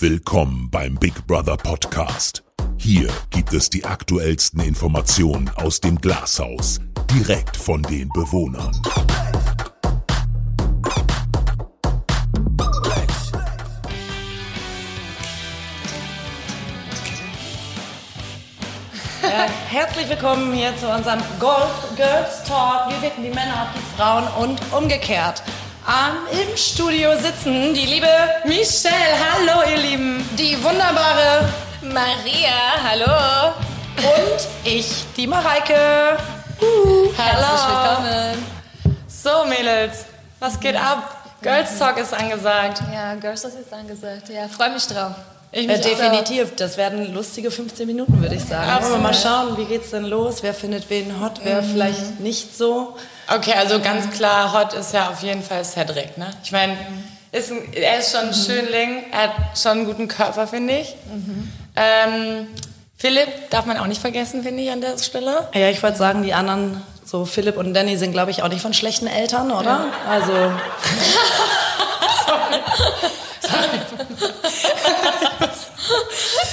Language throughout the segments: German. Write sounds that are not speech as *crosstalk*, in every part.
Willkommen beim Big Brother Podcast. Hier gibt es die aktuellsten Informationen aus dem Glashaus, direkt von den Bewohnern. Äh, herzlich willkommen hier zu unserem Golf Girls Talk. Wir wirken die Männer auf die Frauen und umgekehrt. Ähm, Im Studio sitzen die liebe Michelle. Hallo, wunderbare Maria, hallo. und ich, die Mareike. Uh, Herzlich willkommen. So, Mädels, was geht ab? Girls Talk ist angesagt. Ja, Girls ist jetzt angesagt. Ja, freue mich drauf. Ich Äh, mich definitiv, das werden lustige 15 Minuten, würde ich sagen. Wir mal schauen, wie geht's denn los? Wer findet wen hot, wer vielleicht nicht so? Okay, also ganz klar, hot ist ja auf jeden Fall Cedric, ne? Ich meine, ist ein, er ist schon ein Schönling, er hat schon einen guten Körper, finde ich. Ähm, Philipp darf man auch nicht vergessen, finde ich, an der Stelle. Ja, ich wollte sagen, die anderen, so Philipp und Danny, sind, glaube ich, auch nicht von schlechten Eltern, oder? Also, *laughs*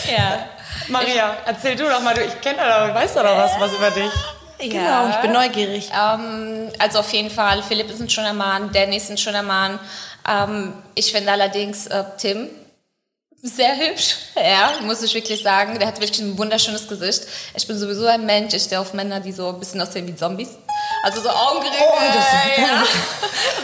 Ja. Maria, erzähl du doch mal, du, ich kenne doch, ich weiß doch noch was, was über dich. Genau, ich bin neugierig. Ähm, also auf jeden Fall, Philipp ist ein schöner Mann, Danny ist ein schöner Mann. Ähm, ich finde allerdings äh, Tim sehr hübsch, *laughs* ja, muss ich wirklich sagen. Der hat wirklich ein wunderschönes Gesicht. Ich bin sowieso ein Mensch, ich stehe auf Männer, die so ein bisschen aussehen wie Zombies. Also so Augenringe, ja. *laughs*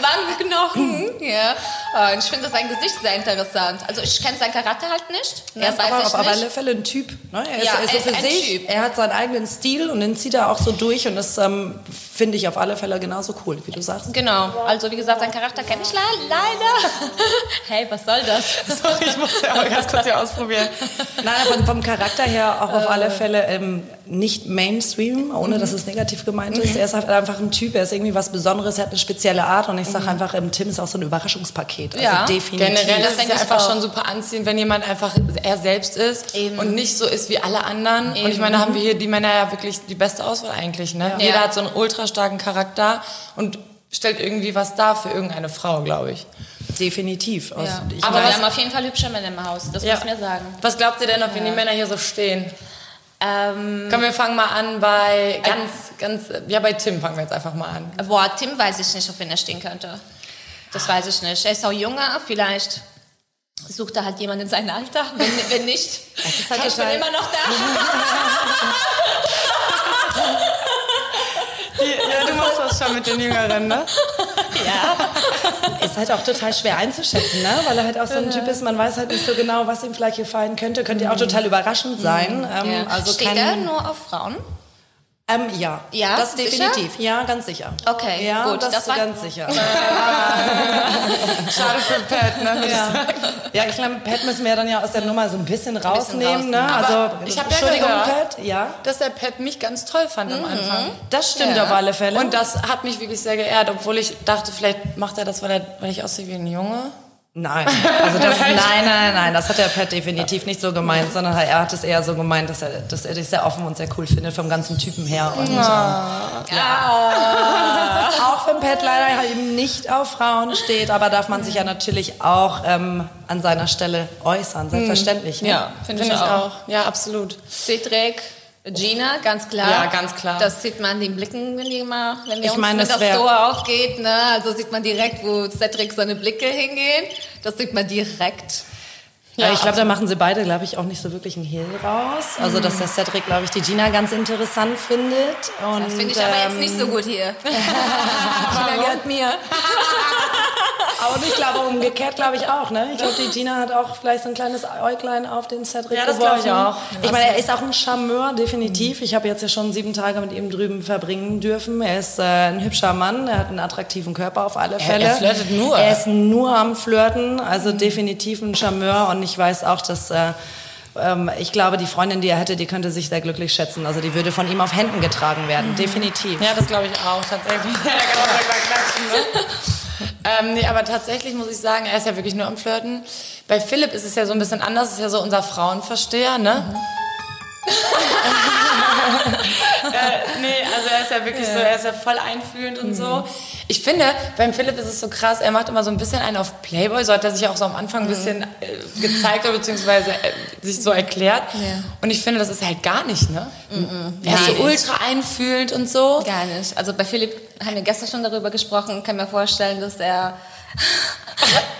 *laughs* Wangenknochen, ja. Und ich finde sein Gesicht sehr interessant. Also ich kenne seinen Charakter halt nicht. Ne, Er ist aber auf alle. Fälle ein Typ. Ne? Er ist, Ja, er ist er ist für ein sich. Typ. Er hat seinen eigenen Stil und den zieht er auch so durch und das ähm, finde ich auf alle Fälle genauso cool, wie du sagst. Genau, also wie gesagt, seinen Charakter kenne ich le leider. *laughs* hey, was soll das? *laughs* Sorry, ich muss ja mal ganz kurz hier ausprobieren. Nein, vom, vom Charakter her auch auf Äh. alle Fälle ähm, nicht Mainstream, ohne dass es negativ gemeint ist. Er ist halt einfach ein Typ, er ist irgendwie was Besonderes, er hat eine spezielle Art und ich sage einfach, ähm, Tim ist auch so ein Überraschungspaket. Also Ja, definitiv. Generell Das ist es ja einfach schon super anziehend, wenn jemand einfach er selbst ist Eben. und nicht so ist wie alle anderen. Und ich meine, da haben *laughs* wir hier die Männer ja wirklich die beste Auswahl eigentlich. Ne? Ja. Jeder hat so einen ultra starken Charakter und stellt irgendwie was dar für irgendeine Frau, glaube ich. Definitiv. Aus, Ja. ich Aber wir haben auf jeden Fall hübsche Männer im Haus, das Ja. muss mir sagen. Was glaubt ihr denn, ob wir die Männer hier so stehen? Ähm, Komm, wir fangen mal an bei ganz, ganz, ja, bei Tim fangen wir jetzt einfach mal an. boah, Tim weiß ich nicht, auf wen er stehen könnte. Das weiß ich nicht. Er ist auch jünger, vielleicht sucht er halt jemanden in seinem Alter. Wenn, wenn nicht, ist halt ich bin total- immer noch da. Ja, du machst das schon mit den Jüngeren, ne? Ist halt auch total schwer einzuschätzen, ne? weil er halt auch so ein Typ ist, man weiß halt nicht so genau, was ihm vielleicht gefallen könnte. Könnte ja auch total überraschend sein. Ähm, Ja. also Steht kein, er nur auf Frauen? Ähm, ja. Ja, das sicher? definitiv. Ja, ganz sicher. Okay, ja, gut, Das, das war- ganz sicher. *laughs* Schade für Pat, ne? ja. ja, ich glaube, Pat müssen wir dann ja aus der Nummer so ein bisschen rausnehmen. ne? rausnehmen. Also, Aber ich hab ja Entschuldigung, gehört- Pat. Ja, Dass der Pat mich ganz toll fand am Anfang. das stimmt Ja. auf alle Fälle. Und das hat mich wirklich sehr geehrt, obwohl ich dachte, vielleicht macht er das, weil, er, weil ich aussehe wie ein Junge. Nein, also das, *laughs* nein, nein, nein, das hat der Pat definitiv nicht so gemeint, sondern er hat es eher so gemeint, dass er, dass er dich sehr offen und sehr cool findet vom ganzen Typen her. Und, ähm, auch wenn Pat leider eben nicht auf Frauen steht, aber darf man sich ja natürlich auch ähm, an seiner Stelle äußern, selbstverständlich. ne? Ja, finde Finde ich ich auch. auch. Ja, absolut. Cedric, Gina, ganz klar. Ja, ganz klar. Das sieht man den Blicken, wenn die mal, wenn wir Ich uns meine, mit das Tor aufgeht, ne? Also sieht man direkt, wo Cedric seine Blicke hingehen. Das sieht man direkt. Ja, ich glaube, da machen sie beide, glaube ich, auch nicht so wirklich einen Hehl raus. Also, dass der Cedric, glaube ich, die Gina ganz interessant findet. Und, Das finde ich aber jetzt nicht so gut hier. *laughs* Gina gehört mir. *laughs* Aber ich glaube, umgekehrt glaube ich auch, ne? Ich glaube, die Gina hat auch vielleicht so ein kleines Äuglein auf den Cedric Ja, das geworfen. glaube ich auch. Ich meine, er ist auch ein Charmeur, definitiv. Ich habe jetzt ja schon sieben Tage mit ihm drüben verbringen dürfen. Er ist äh, ein hübscher Mann, er hat einen attraktiven Körper auf alle Fälle. er flirtet nur. Er ist nur am Flirten, also definitiv ein Charmeur. Und ich weiß auch, dass... Äh, ähm, ich glaube, die Freundin, die er hätte, die könnte sich sehr glücklich schätzen. Also die würde von ihm auf Händen getragen werden, definitiv. Ja, das glaube ich auch, tatsächlich. *laughs* Ja, kann man mal klatschen, ne? Ähm, nee, aber tatsächlich muss ich sagen, er ist ja wirklich nur am Flirten. Bei Philipp ist es ja so ein bisschen anders, ist ja so unser Frauenversteher, ne? äh, *laughs* nee, also er ist ja wirklich so, er ist ja voll einfühlend und so. Ich finde, beim Philipp ist es so krass, er macht immer so ein bisschen einen auf Playboy, so hat er sich ja auch so am Anfang ein bisschen äh, gezeigt oder beziehungsweise äh, sich so erklärt. Und ich finde, das ist halt gar nicht, ne? Er ist so nicht. ultra einfühlend und so. Gar nicht. Also bei Philipp haben wir gestern schon darüber gesprochen. Kann mir vorstellen, dass er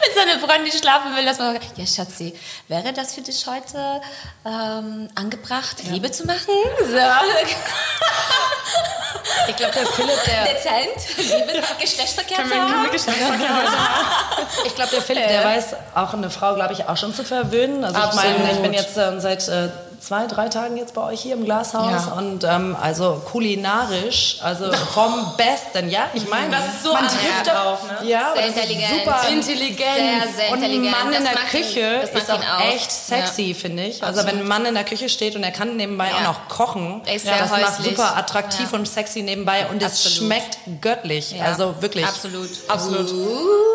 mit seiner Freundin schlafen will. Dass man sagt, ja Schatzi, wäre das für dich heute ähm, angebracht, Liebe zu machen? So. *laughs* Ich glaube, der Philipp, der, Dezent, Liebe, Geschlechtsverkehr eine Geschlechtsverkehr *laughs* ich glaube, der Philipp, der weiß auch eine Frau, glaube ich, auch schon zu verwöhnen. Also ich Absolut. meine, ich bin jetzt äh, seit äh, zwei, drei Tagen jetzt bei euch hier im Glashaus Ja. und ähm, also kulinarisch, also vom Besten, ja. Ich meine, Das ist so man trifft auch, ne? Ja, Sehr das ist intelligent. super Intelligent. Sehr, sehr Und ein intelligent. Mann in Das der macht ihn- Küche das macht ist auch ihn aus. echt sexy, finde ich. Also wenn ein Mann in der Küche steht und er kann nebenbei Ja. auch noch kochen, das macht häuslich. super attraktiv Ja. und sexy nebenbei und es Absolut. schmeckt göttlich. Ja. Also wirklich. Absolut. Absolut.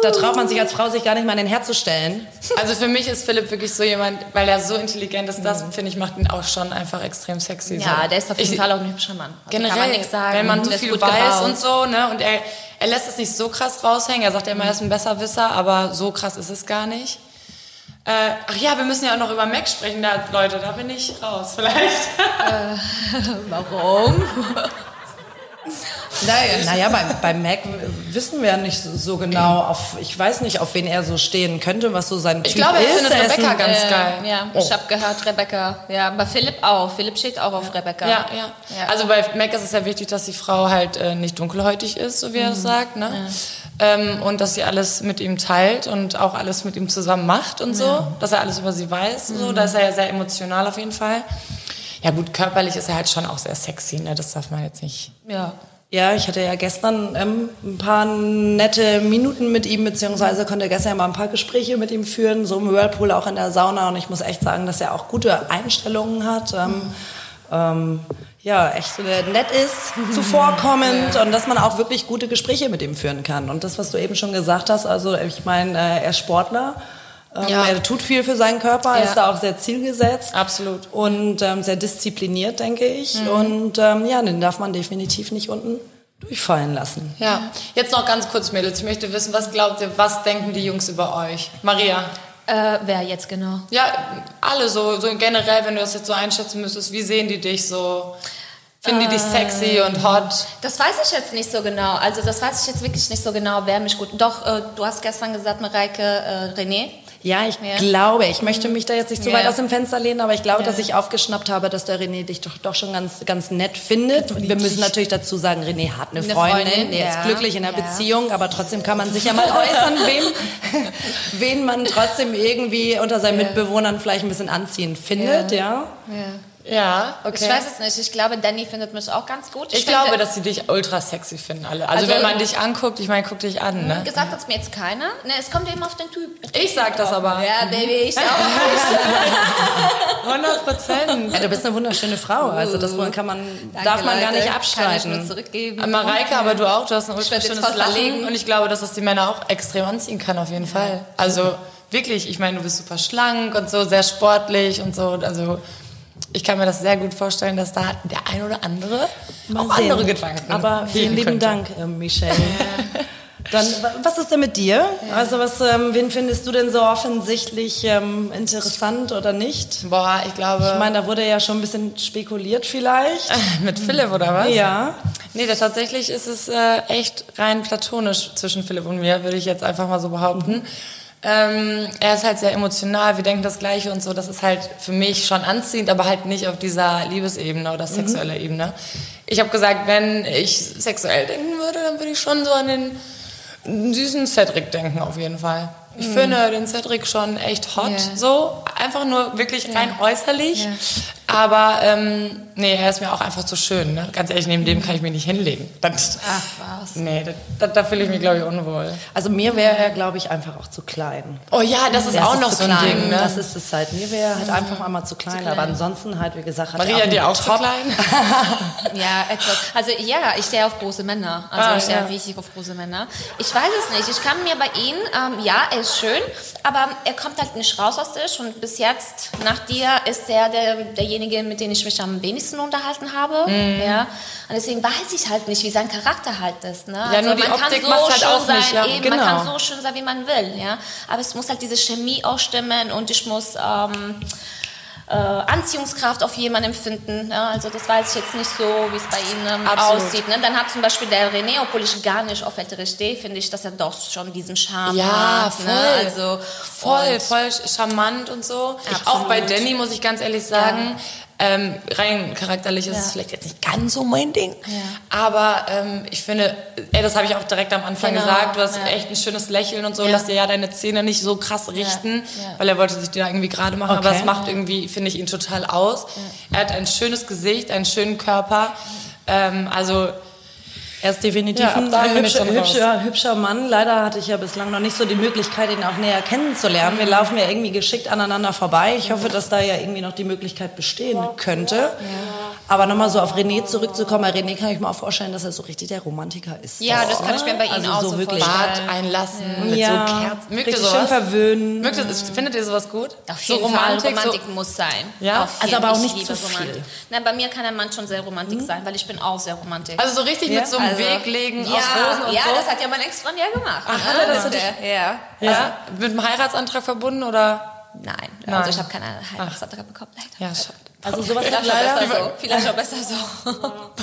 Da traut man sich als Frau sich gar nicht mal in den Herd zu stellen. Also für mich ist Philipp wirklich so jemand, weil er so intelligent ist, das finde ich macht ihn auch schon einfach extrem sexy. Ja, so. der ist auf jeden Ich- Fall auch ein hübscher Mann. Also Generell, kann man nichts sagen. wenn man so viel weiß und so, ne, und er, er lässt es nicht so krass raushängen. Er sagt ja immer, er ist ein Besserwisser, aber so krass ist es gar nicht. Äh, ach ja, wir müssen ja auch noch über Mac sprechen, da, Leute, da bin ich raus, *laughs* vielleicht. *laughs* Warum? *laughs* Naja, naja bei, bei Mac wissen wir ja nicht so, so genau, auf, ich weiß nicht, auf wen er so stehen könnte, was so sein Typ Ich glaube, er ist. findet ist Rebecca ein- ganz Äh, geil. Ja, ich habe gehört, Rebecca. Ja, bei Philipp auch. Philipp steht auch auf Rebecca. Ja, ja, Ja. Also bei Mac ist es ja wichtig, dass die Frau halt äh, nicht dunkelhäutig ist, so wie er es sagt, ne? Ähm, und dass sie alles mit ihm teilt und auch alles mit ihm zusammen macht und so, dass er alles über sie weiß. So, da ist er ja sehr emotional auf jeden Fall. Ja gut, körperlich ist er halt schon auch sehr sexy, ne? Das darf man jetzt nicht. ja. Ja, ich hatte ja gestern ähm, ein paar nette Minuten mit ihm, beziehungsweise konnte gestern ja mal ein paar Gespräche mit ihm führen, so im Whirlpool, auch in der Sauna. Und ich muss echt sagen, dass er auch gute Einstellungen hat. Ähm, ähm, ja, echt nett ist, *laughs* zuvorkommend und dass man auch wirklich gute Gespräche mit ihm führen kann. Und das, was du eben schon gesagt hast, also ich meine, äh, er ist Sportler. Ähm, Ja. Er tut viel für seinen Körper, Ja. ist da auch sehr zielgesetzt. Absolut. Und ähm, sehr diszipliniert, denke ich. Und ähm, ja, den darf man definitiv nicht unten durchfallen lassen. Ja. Jetzt noch ganz kurz, Mädels. Ich möchte wissen, was glaubt ihr, was denken die Jungs über euch? Maria. Äh, wer jetzt genau? Ja, alle so, so generell, wenn du das jetzt so einschätzen müsstest, wie sehen die dich so? Finden die dich sexy und hot? Das weiß ich jetzt nicht so genau. Also das weiß ich jetzt wirklich nicht so genau, wer mich gut... Doch, äh, du hast gestern gesagt, Mareike, äh, René. Ja, ich Ja. glaube, ich möchte mich da jetzt nicht zu weit Ja. aus dem Fenster lehnen, aber ich glaube, dass ich aufgeschnappt habe, dass der René dich doch, doch schon ganz, ganz nett findet. Und wir müssen natürlich dazu sagen, René hat eine, Eine Freundin, Freundin, der ist ja. glücklich in der Ja. Beziehung, aber trotzdem kann man sich ja mal äußern, *laughs* wen, wen man trotzdem irgendwie unter seinen Mitbewohnern vielleicht ein bisschen anziehend findet, ja. Ja, okay. Ich weiß es nicht. Ich glaube, Danny findet mich auch ganz gut. Ich, finde- glaube, dass sie dich ultra sexy finden, alle. Also, Also- wenn man dich anguckt, ich meine, guck dich an, ne? Gesagt hat es mir jetzt keiner. Ne, es kommt eben auf den Typ. Ich sag das aber. Ja, Baby, ich auch nicht. *laughs* 100 Prozent. Ja, du bist eine wunderschöne Frau, also das kann man, Danke, darf man gar Leute. nicht Kann ich abstreiten. zurückgeben. Mareike, aber du auch, du hast ein ultra schönes Lachen verlegen. und ich glaube, dass das die Männer auch extrem anziehen kann, auf jeden Fall. Also wirklich, ich meine, du bist super schlank und so, sehr sportlich und so, also ich kann mir das sehr gut vorstellen, dass da der ein oder andere auch sehen. andere Gedanken Aber vielen lieben könnte. Dank, äh, Michelle. *laughs* Dann, wa- was ist denn mit dir? Also, was, ähm, wen findest du denn so offensichtlich ähm, interessant oder nicht? Boah, ich glaube, Ich meine, da wurde ja schon ein bisschen spekuliert vielleicht. *laughs* mit Philipp oder was? Ja. Nee, tatsächlich ist es äh, echt rein platonisch zwischen Philipp und mir, würde ich jetzt einfach mal so behaupten. Ähm, er ist halt sehr emotional, wir denken das Gleiche und so. Das ist halt für mich schon anziehend, aber halt nicht auf dieser Liebesebene oder sexueller Ebene. Ich habe gesagt, wenn ich sexuell denken würde, dann würde ich schon so an den süßen Cedric denken, auf jeden Fall. Ich finde den Cedric schon echt hot, Ja. so. Einfach nur wirklich rein äußerlich. Aber, ähm, nee, er ist mir auch einfach zu schön, ne? Ganz ehrlich, neben dem kann ich mich nicht hinlegen. Das, Ach, was. nee, da, da, da fühle ich mich, glaube ich, unwohl. Also, mir wäre er, glaube ich, einfach auch zu klein. Oh ja, das ist Das auch ist noch zu so ein klein. Ding, ne? Das ist es halt. Mir wäre er halt einfach einmal zu klein. klein. Aber ansonsten halt, wie gesagt, hat er Maria, auch dir einen auch zu klein? *laughs* Ja, etwas. Also ja, ich stehe auf große Männer. Also Ah, ich stehe ja. richtig auf große Männer. Ich weiß es nicht. Ich kann mir bei ihm, ähm, ja, er ist schön, aber er kommt halt nicht raus aus sich und bis jetzt, nach dir, ist er der, derjenige, derjenige, mit dem ich mich am wenigsten unterhalten habe. Ja. Und deswegen weiß ich halt nicht, wie sein Charakter halt ist. Ne? Ja, nur die man Optik kann so halt schön auch sein, nicht, ja, eben, man genau. kann so schön sein, wie man will. Ja. Aber es muss halt diese Chemie auch stimmen und ich muss ähm, äh, Anziehungskraft auf jemanden finden. Ja? Also das weiß ich jetzt nicht so, wie es bei Ihnen ähm, Absolut. aussieht. Ne? Dann hat zum Beispiel der René, obwohl ich gar nicht auf ältere stehe, finde ich, dass er doch schon diesen Charme Ja, hat. voll. Ne? Also, Voll, voll charmant und so. Absolut. Auch bei Danny muss ich ganz ehrlich sagen, ähm, rein charakterlich ist Ja. es vielleicht jetzt nicht ganz so mein Ding. Aber ähm, ich finde, ey, das habe ich auch direkt am Anfang Genau, gesagt, du hast ja. echt ein schönes Lächeln und so, Ja. lass dir ja deine Zähne nicht so krass richten, ja. weil er wollte sich die da irgendwie gerade machen, aber Okay. es macht irgendwie, finde ich, ihn total aus. Er hat ein schönes Gesicht, einen schönen Körper. Ähm, also Er ist definitiv Ja, ein hübscher, hübscher, hübscher Mann. Leider hatte ich ja bislang noch nicht so die Möglichkeit, ihn auch näher kennenzulernen. Wir laufen ja irgendwie geschickt aneinander vorbei. Ich hoffe, dass da ja irgendwie noch die Möglichkeit bestehen könnte. Aber nochmal so auf René zurückzukommen. Bei René kann ich mir auch vorstellen, dass er so richtig der Romantiker ist. Ja, das kann ich mir bei Ihnen also auch so so wirklich. Bad einlassen mit Ja, so Kerzen. Mögt ihr richtig sowas? schön verwöhnen. Mögt ihr, findet ihr sowas gut? Auf so jeden Fall, Romantik, Romantik so, muss sein. Ja? Also jeden- aber auch ich nicht liebe zu viel. Romantik. Nein, bei mir kann ein Mann schon sehr romantisch sein, weil ich bin auch sehr romantisch. also so richtig Ja? mit so einem Also, Weg legen ja, aus Rosen und ja, so. das hat ja mein Ex-Freund ja gemacht. Ach, ne? hat er das äh, Ja. Ja, mit dem Heiratsantrag verbunden oder? Nein, Nein. also ich habe keine Heiratsantrag bekommen, leider. Ja, schade. Also sowas hat Vielleicht auch besser so. Vielleicht auch besser so. *laughs*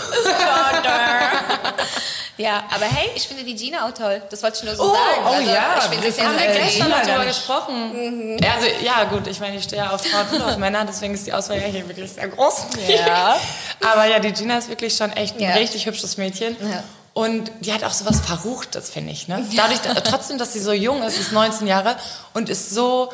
*laughs* ja, aber hey, ich finde die Gina auch toll. Das wollte ich nur so sagen. oh Also, ja, Ich finde sehr, Haben wir gestern noch drüber nicht. gesprochen. Ja, also, ja, gut, ich meine, ich stehe ja auf Frauen und auf Männer, deswegen ist die Auswahl ja hier wirklich sehr groß. Ja. *laughs* Aber ja, die Gina ist wirklich schon echt ein Ja. richtig hübsches Mädchen. Ja. Und die hat auch so was Verruchtes, finde ich. Ne? Dadurch, trotzdem, dass sie so jung ist, ist 19 Jahre und ist so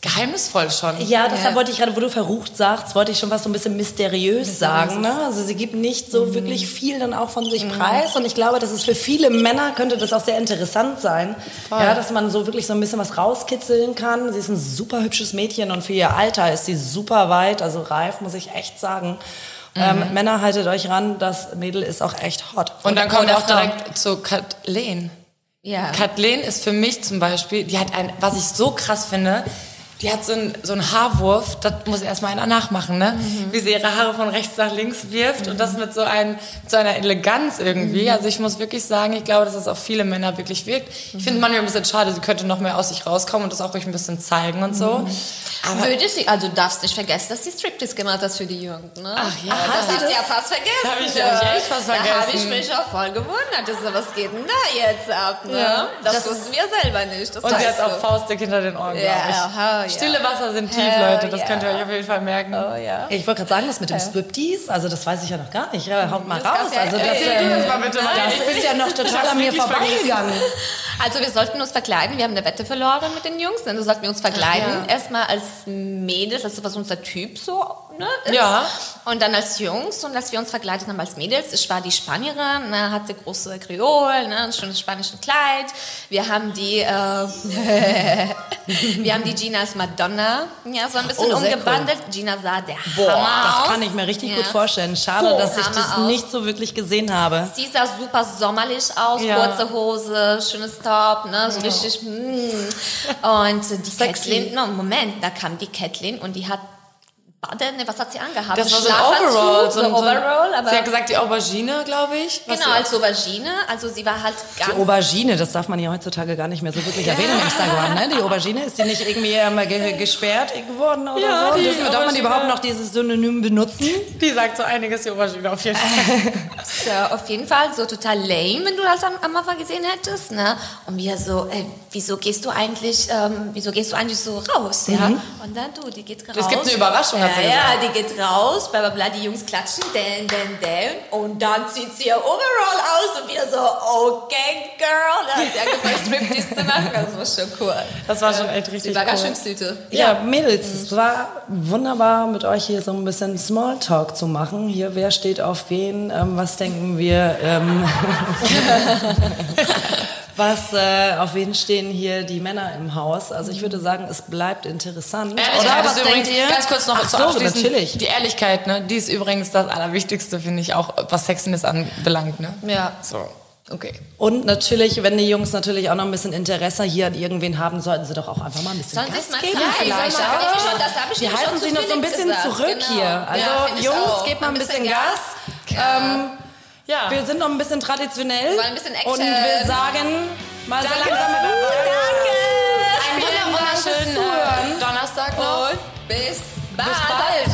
geheimnisvoll schon. Ja, deshalb Ja. wollte ich gerade, wo du verrucht sagst, wollte ich schon was so ein bisschen mysteriös sagen. Ne? Also sie gibt nicht so wirklich viel dann auch von sich preis. Und ich glaube, dass es für viele Männer könnte das auch sehr interessant sein. Ja, dass man so wirklich so ein bisschen was rauskitzeln kann. Sie ist ein super hübsches Mädchen und für ihr Alter ist sie super weit, also reif, muss ich echt sagen. Ähm, Männer, haltet euch ran, das Mädel ist auch echt hot. Und dann kommen wir auch direkt zu Kathleen. Ja. Kathleen ist für mich zum Beispiel, die hat ein, was ich so krass finde, die hat so einen so einen Haarwurf, das muss erstmal einer nachmachen, ne? Wie sie ihre Haare von rechts nach links wirft und das mit so, ein, mit so einer Eleganz irgendwie. Also ich muss wirklich sagen, ich glaube, dass das auf viele Männer wirklich wirkt. Ich finde manchmal ein bisschen schade, sie könnte noch mehr aus sich rauskommen und das auch ruhig ein bisschen zeigen und so. Aber Würde sie, also du darfst nicht vergessen, dass sie Striptease gemacht hat für die Jugend, ne? Ach ja, das hat sie hast du das? ja fast vergessen. Hab ich- hab ich echt fast Da habe ich vergessen. mich auch voll gewundert. Das, ist, was geht denn da jetzt ab, ne? Ja. Das, wussten wir selber nicht. Das und sie hat auch Faustdick hinter den Ohren, Ja, glaube ich. ja. Stille Wasser sind tief, Hell Leute. Das yeah. könnt ihr euch auf jeden Fall merken. Oh ja. Ich wollte gerade sagen, das mit dem Striptease, also das weiß ich ja noch gar nicht. Ja, haut mal Das raus. Also das, Ey, ähm, das mal bitte mal. das ist ja noch total an mir vorbeigegangen. Also wir sollten uns verkleiden. Wir haben eine Wette verloren mit den Jungs. Dann sollten wir uns verkleiden. ja. Erstmal als Mädels, also was unser Typ so ne, ist. Ja. Und dann als Jungs. Und als wir uns verkleidet haben als Mädels, ich war die Spanierin, ne, hatte große Kreol, ne, ein schönes spanisches Kleid. Wir haben die, äh, *laughs* wir haben die Gina als Madonna, ja, so ein bisschen Oh, umgewandelt. Gina sah der Boah, Hammer das aus. kann ich mir richtig Ja. gut vorstellen. Schade, Boah, dass ich Hammer das aus. nicht so wirklich gesehen habe. Sie sah super sommerlich aus, Ja. kurze Hose, schönes Top, ne, so richtig. Mm. Und die Sexy. Kathleen, no, Moment, da kam die Kathleen und die hat, ne, was hat sie angehabt? Das war so ein Schlafanzug, Overall. so ein Overall, aber sie hat gesagt, die Aubergine, glaube ich. genau als Aubergine. Also sie war halt ganz Die Aubergine, das darf man ja heutzutage gar nicht mehr so wirklich erwähnen im Instagram. Ne? Die Aubergine, ist die nicht irgendwie ähm, ge gesperrt geworden oder Ja, so? Dürfen wir, darf man überhaupt noch dieses Synonym benutzen? Die sagt so einiges, die Aubergine auf jeden Fall. *laughs* Ja, auf jeden Fall so total lame, wenn du das am, am Anfang gesehen hättest, ne? Und wir so, äh, wieso gehst du eigentlich, ähm, wieso gehst du eigentlich so raus, ja? Und dann du, die geht raus. Es gibt eine Überraschung, hat ja, sie ja, gesagt. die geht raus, bla bla bla, die Jungs klatschen, denn, denn, denn, und dann zieht sie ihr Overall aus und wir so, okay, girl, dann hat sie angefangen Striptease zu machen, das war schon cool. Das war schon echt richtig ganz cool. Ja, Mädels, es war wunderbar mit euch hier so ein bisschen Smalltalk zu machen. Hier, wer steht auf wen, ähm, was denken wir, ähm, *laughs* *laughs* was äh, auf wen stehen hier die Männer im Haus. Also ich würde sagen, es bleibt interessant. Ehrlichkeit oder also was übrigens, denkt ihr? Ganz kurz noch Ach zu so, natürlich. Die Ehrlichkeit, ne, die ist übrigens das Allerwichtigste, finde ich, auch was Sexiness anbelangt. Ne? Ja. So. Okay. Und natürlich, wenn die Jungs natürlich auch noch ein bisschen Interesse hier an irgendwen haben, sollten sie doch auch einfach mal ein bisschen Sollen Gas mal geben Zeit, vielleicht. Soll man, ja. schon, das wir halten sich noch so ein bisschen gesagt. zurück genau. hier. Also ja, Jungs, gebt mal ein bisschen, bisschen Gas. Gas. Ähm, ja. Wir sind noch ein bisschen traditionell. Wir ein bisschen Action. Und wir sagen mal danke, so langsam. Danke. Einen wunderschönen äh, Donnerstag noch. Und bis bald. Bis bald.